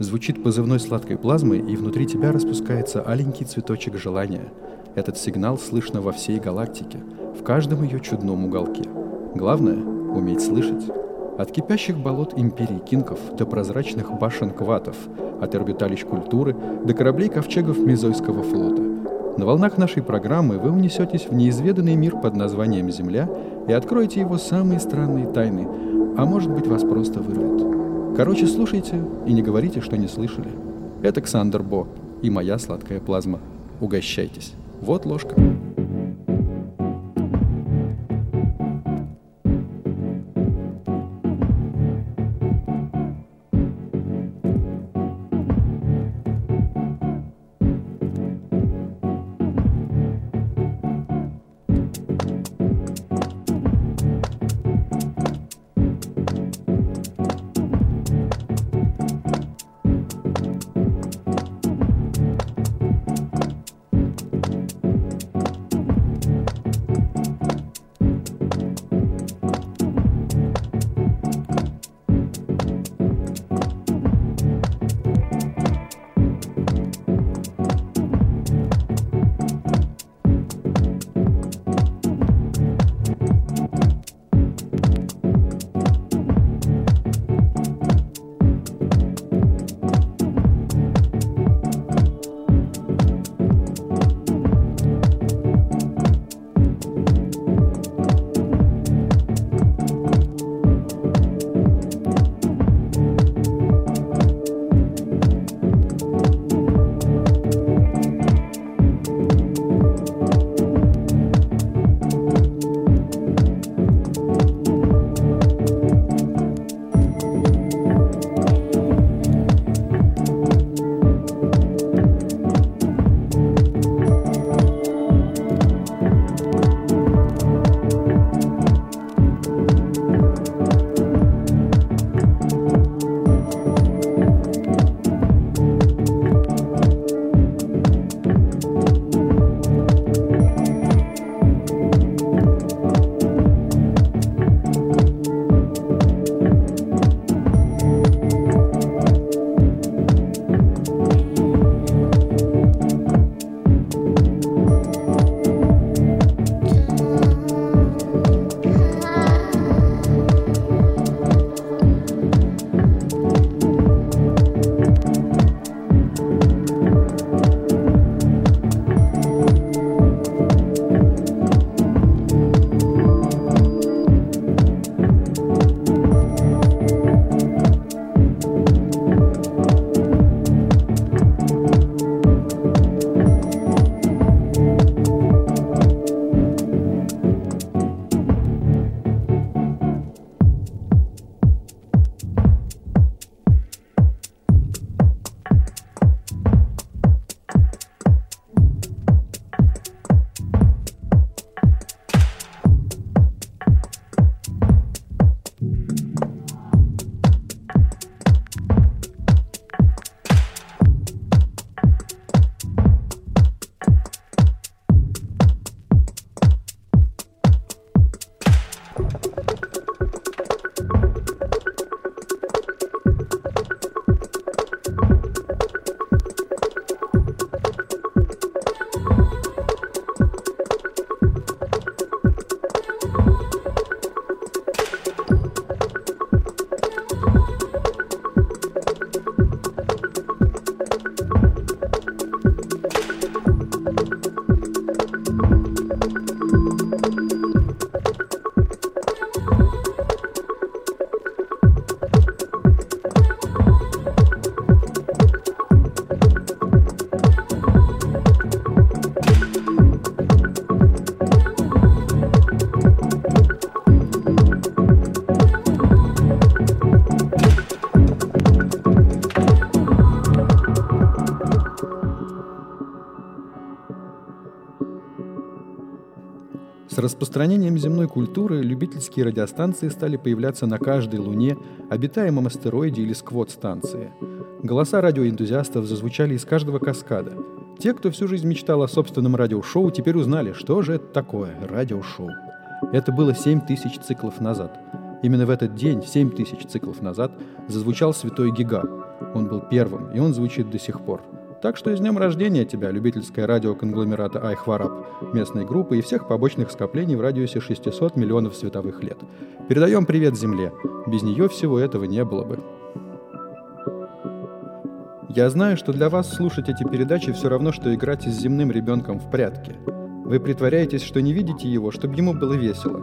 Звучит позывной сладкой плазмы, и внутри тебя распускается аленький цветочек желания. Этот сигнал слышно во всей галактике, в каждом ее чудном уголке. Главное — уметь слышать. От кипящих болот империи кинков до прозрачных башен кватов, от орбиталищ культуры до кораблей ковчегов Мезойского флота. На волнах нашей программы вы унесетесь в неизведанный мир под названием Земля и откроете его самые странные тайны, а может быть вас просто вырвет. Короче, слушайте и не говорите, что не слышали. Это Ксандер Бо и моя сладкая плазма. Угощайтесь. Вот ложка. Распространением земной культуры любительские радиостанции стали появляться на каждой Луне, обитаемом астероиде или сквот-станции. Голоса радиоэнтузиастов зазвучали из каждого каскада. Те, кто всю жизнь мечтал о собственном радиошоу, теперь узнали, что же это такое радиошоу. Это было 7 тысяч циклов назад. Именно в этот день, 7 тысяч циклов назад, зазвучал святой Гига, Он был первым, и он звучит до сих пор. Так что с днем рождения тебя, любительское радио конгломерата Айхвараб, местной группы и всех побочных скоплений в радиусе 600 миллионов световых лет. Передаем привет Земле. Без нее всего этого не было бы. Я знаю, что для вас слушать эти передачи все равно, что играть с земным ребенком в прятки. Вы притворяетесь, что не видите его, чтобы ему было весело.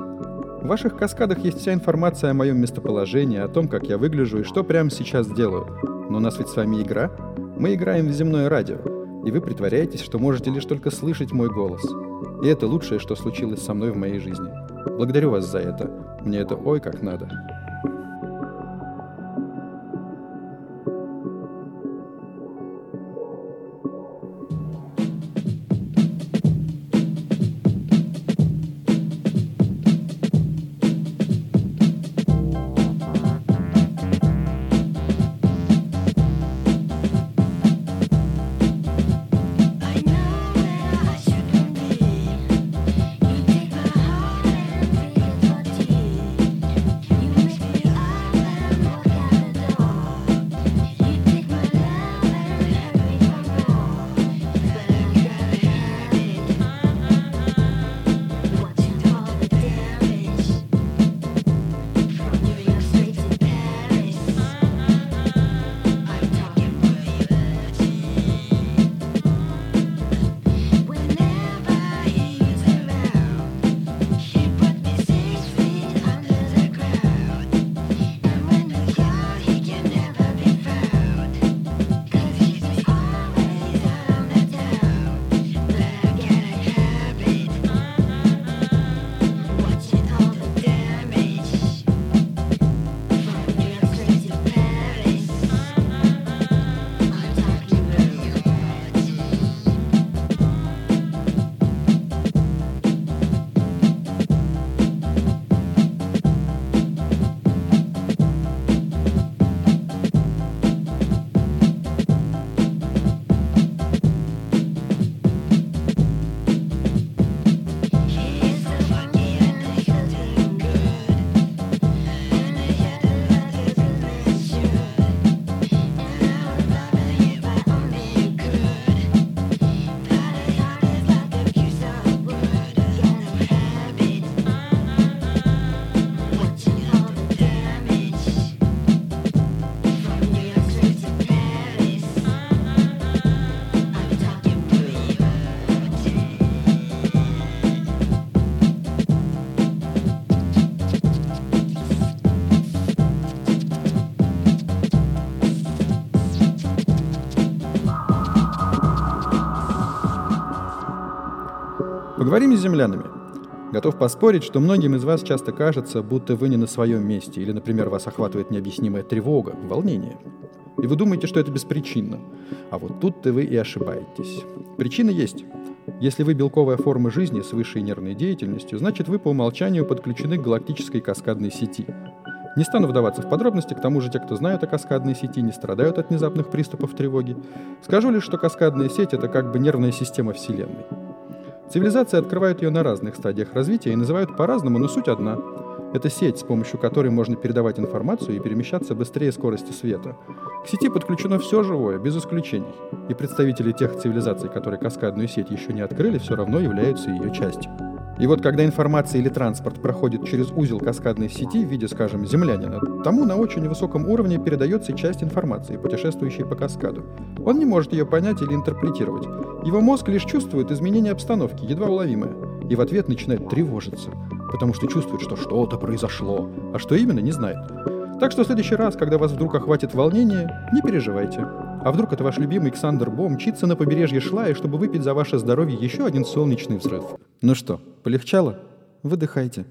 В ваших каскадах есть вся информация о моем местоположении, о том, как я выгляжу и что прямо сейчас делаю. Но у нас ведь с вами игра. Мы играем в земное радио. И вы притворяетесь, что можете лишь только слышать мой голос. И это лучшее, что случилось со мной в моей жизни. Благодарю вас за это. Мне это ой как надо. Поговорим с землянами. Готов поспорить, что многим из вас часто кажется, будто вы не на своем месте, или, например, вас охватывает необъяснимая тревога, волнение. И вы думаете, что это беспричинно. А вот тут-то вы и ошибаетесь. Причина есть. Если вы белковая форма жизни с высшей нервной деятельностью, значит вы по умолчанию подключены к галактической каскадной сети. Не стану вдаваться в подробности, к тому же те, кто знают о каскадной сети, не страдают от внезапных приступов тревоги. Скажу лишь, что каскадная сеть — это как бы нервная система Вселенной. Цивилизации открывают ее на разных стадиях развития и называют по-разному, но суть одна. Это сеть, с помощью которой можно передавать информацию и перемещаться быстрее скорости света. К сети подключено все живое, без исключений. И представители тех цивилизаций, которые каскадную сеть еще не открыли, все равно являются ее частью. И вот когда информация или транспорт проходит через узел каскадной сети в виде, скажем, землянина, тому на очень высоком уровне передается часть информации, путешествующей по каскаду. Он не может ее понять или интерпретировать. Его мозг лишь чувствует изменение обстановки, едва уловимое, и в ответ начинает тревожиться, потому что чувствует, что что-то произошло, а что именно, не знает. Так что в следующий раз, когда вас вдруг охватит волнение, не переживайте. А вдруг это ваш любимый Александр Бом мчится на побережье Шлая, чтобы выпить за ваше здоровье еще один солнечный взрыв? Ну что, полегчало? Выдыхайте.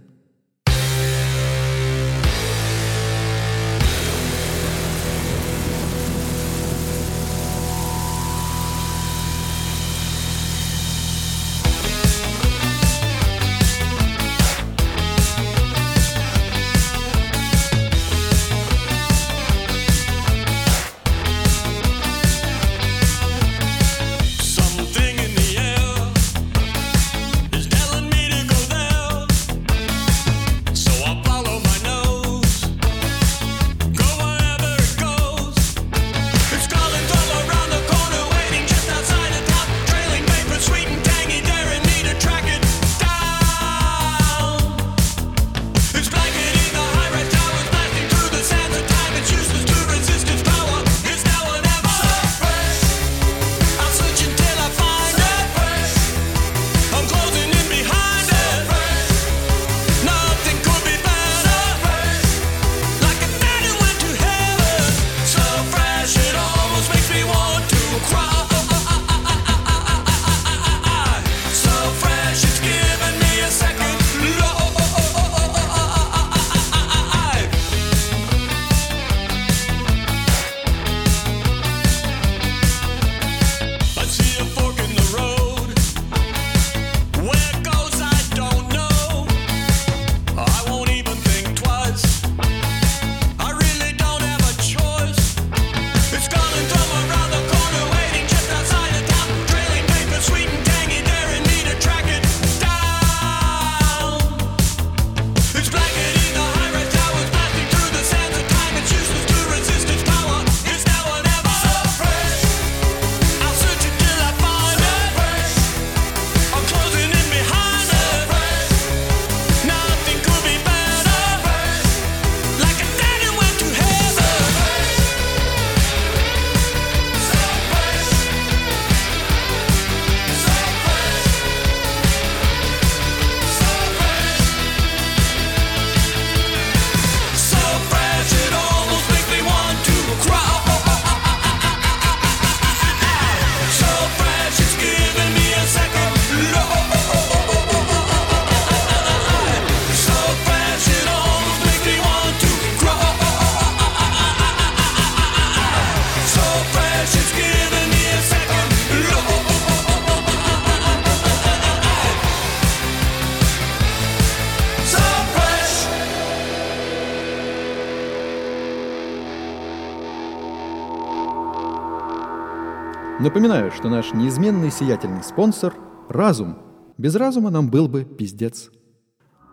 Напоминаю, что наш неизменный сиятельный спонсор – разум. Без разума нам был бы пиздец.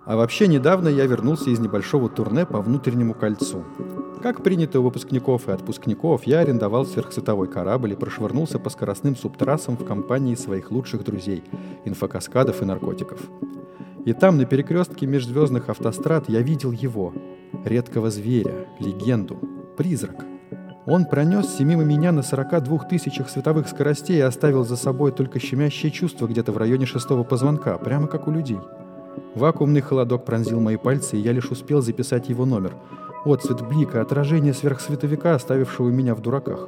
А вообще недавно я вернулся из небольшого турне по внутреннему кольцу. Как принято у выпускников и отпускников, я арендовал сверхсветовой корабль и прошвырнулся по скоростным субтрассам в компании своих лучших друзей – инфокаскадов и наркотиков. И там, на перекрестке межзвездных автострад, я видел его, редкого зверя, легенду, призрак – он пронесся мимо меня на 42 тысячах световых скоростей и оставил за собой только щемящее чувство где-то в районе шестого позвонка, прямо как у людей. Вакуумный холодок пронзил мои пальцы, и я лишь успел записать его номер. Отцвет блика, отражение сверхсветовика, оставившего меня в дураках.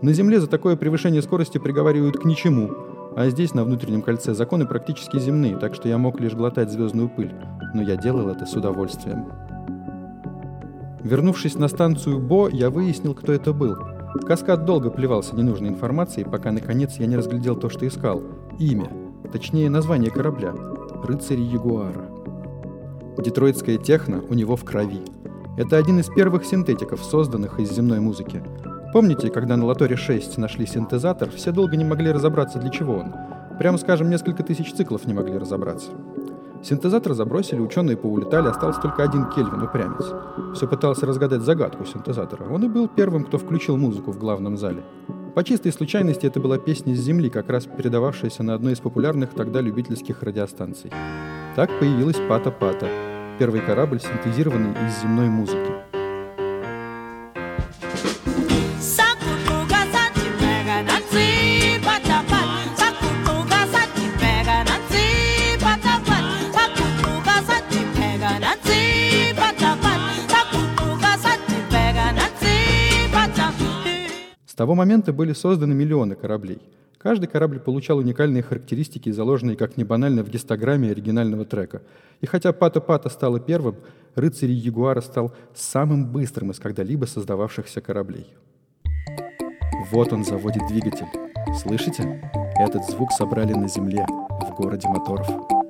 На Земле за такое превышение скорости приговаривают к ничему, а здесь, на внутреннем кольце, законы практически земные, так что я мог лишь глотать звездную пыль. Но я делал это с удовольствием. Вернувшись на станцию Бо, я выяснил, кто это был. Каскад долго плевался ненужной информацией, пока, наконец, я не разглядел то, что искал. Имя. Точнее, название корабля. Рыцари Ягуара. Детройтская техно у него в крови. Это один из первых синтетиков, созданных из земной музыки. Помните, когда на Латоре 6 нашли синтезатор, все долго не могли разобраться, для чего он? Прямо скажем, несколько тысяч циклов не могли разобраться. Синтезатор забросили, ученые поулетали, остался только один Кельвин, упрямец. Все пытался разгадать загадку синтезатора. Он и был первым, кто включил музыку в главном зале. По чистой случайности это была песня с Земли, как раз передававшаяся на одной из популярных тогда любительских радиостанций. Так появилась Пата-Пата, первый корабль, синтезированный из земной музыки. Того момента были созданы миллионы кораблей. Каждый корабль получал уникальные характеристики, заложенные как не банально в гистограмме оригинального трека. И хотя Пата-Пата стала первым, рыцарь Ягуара стал самым быстрым из когда-либо создававшихся кораблей. Вот он заводит двигатель. Слышите? Этот звук собрали на Земле, в городе моторов.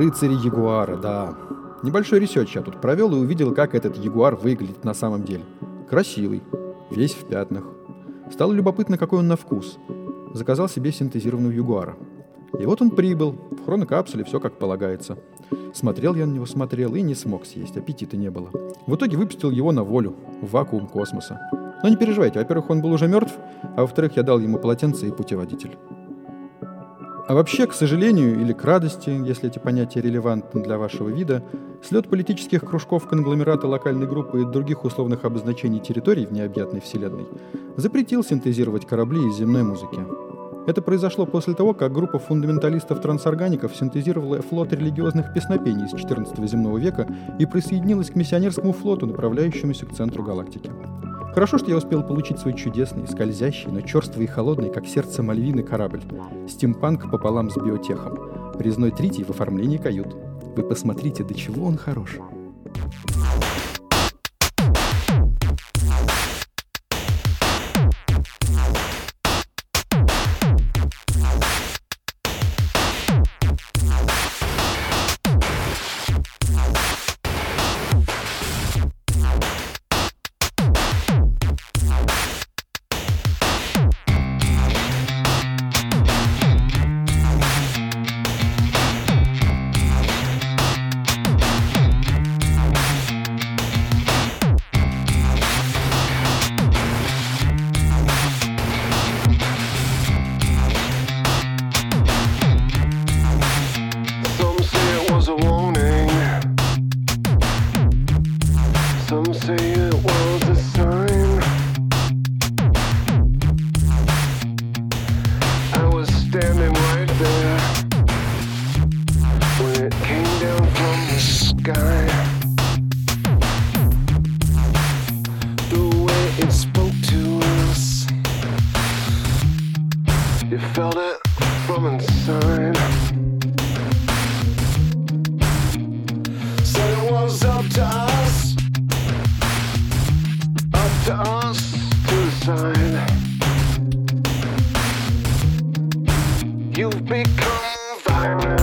Рыцари Ягуара, да. Небольшой research я тут провел и увидел, как этот Ягуар выглядит на самом деле. Красивый, весь в пятнах. Стало любопытно, какой он на вкус. Заказал себе синтезированную Ягуара. И вот он прибыл, в хронокапсуле все как полагается. Смотрел я на него, смотрел и не смог съесть, аппетита не было. В итоге выпустил его на волю, в вакуум космоса. Но не переживайте, во-первых, он был уже мертв, а во-вторых, я дал ему полотенце и путеводитель. А вообще, к сожалению или к радости, если эти понятия релевантны для вашего вида, слет политических кружков конгломерата локальной группы и других условных обозначений территорий в необъятной вселенной запретил синтезировать корабли из земной музыки. Это произошло после того, как группа фундаменталистов-трансоргаников синтезировала флот религиозных песнопений из XIV земного века и присоединилась к миссионерскому флоту, направляющемуся к центру галактики. Хорошо, что я успел получить свой чудесный, скользящий, но черствый и холодный, как сердце Мальвины, корабль. Стимпанк пополам с биотехом. Резной тритий в оформлении кают. Вы посмотрите, до чего он хорош. Vibe.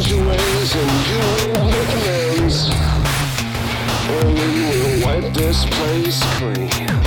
change your ways and you will make amends. And we will wipe this place clean.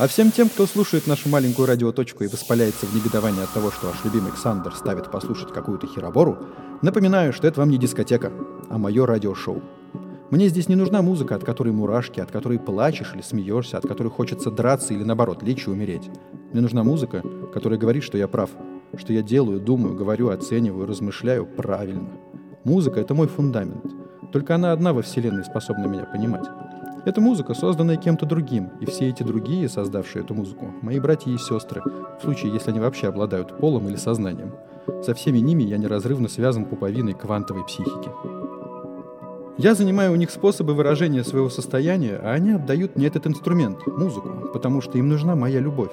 А всем тем, кто слушает нашу маленькую радиоточку и воспаляется в негодовании от того, что ваш любимый Александр ставит послушать какую-то херобору, напоминаю, что это вам не дискотека, а мое радиошоу. Мне здесь не нужна музыка, от которой мурашки, от которой плачешь или смеешься, от которой хочется драться или наоборот лечь и умереть. Мне нужна музыка, которая говорит, что я прав, что я делаю, думаю, говорю, оцениваю, размышляю правильно. Музыка — это мой фундамент. Только она одна во Вселенной способна меня понимать. Эта музыка, созданная кем-то другим, и все эти другие, создавшие эту музыку, мои братья и сестры, в случае, если они вообще обладают полом или сознанием. Со всеми ними я неразрывно связан пуповиной квантовой психики. Я занимаю у них способы выражения своего состояния, а они отдают мне этот инструмент, музыку, потому что им нужна моя любовь.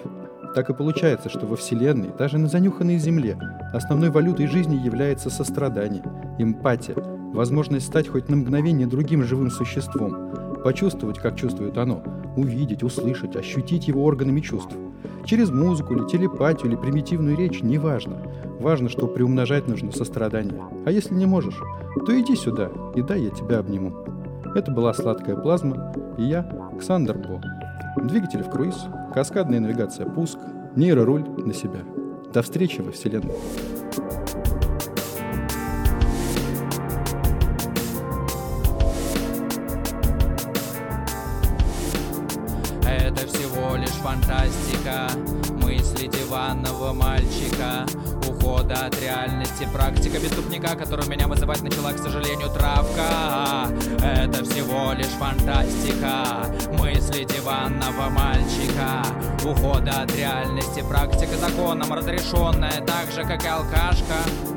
Так и получается, что во Вселенной, даже на занюханной Земле, основной валютой жизни является сострадание, эмпатия, возможность стать хоть на мгновение другим живым существом, почувствовать, как чувствует оно, увидеть, услышать, ощутить его органами чувств. Через музыку или телепатию или примитивную речь, неважно. Важно, что приумножать нужно сострадание. А если не можешь, то иди сюда, и дай я тебя обниму. Это была сладкая плазма, и я, Ксандр Бо. Двигатель в круиз, каскадная навигация пуск, нейроруль на себя. До встречи во Вселенной. Фантастика. Мысли диванного мальчика Ухода от реальности Практика преступника, которую меня вызывать начала, к сожалению, травка. Это всего лишь фантастика. Мысли диванного мальчика Ухода от реальности Практика законом разрешенная Так же, как и алкашка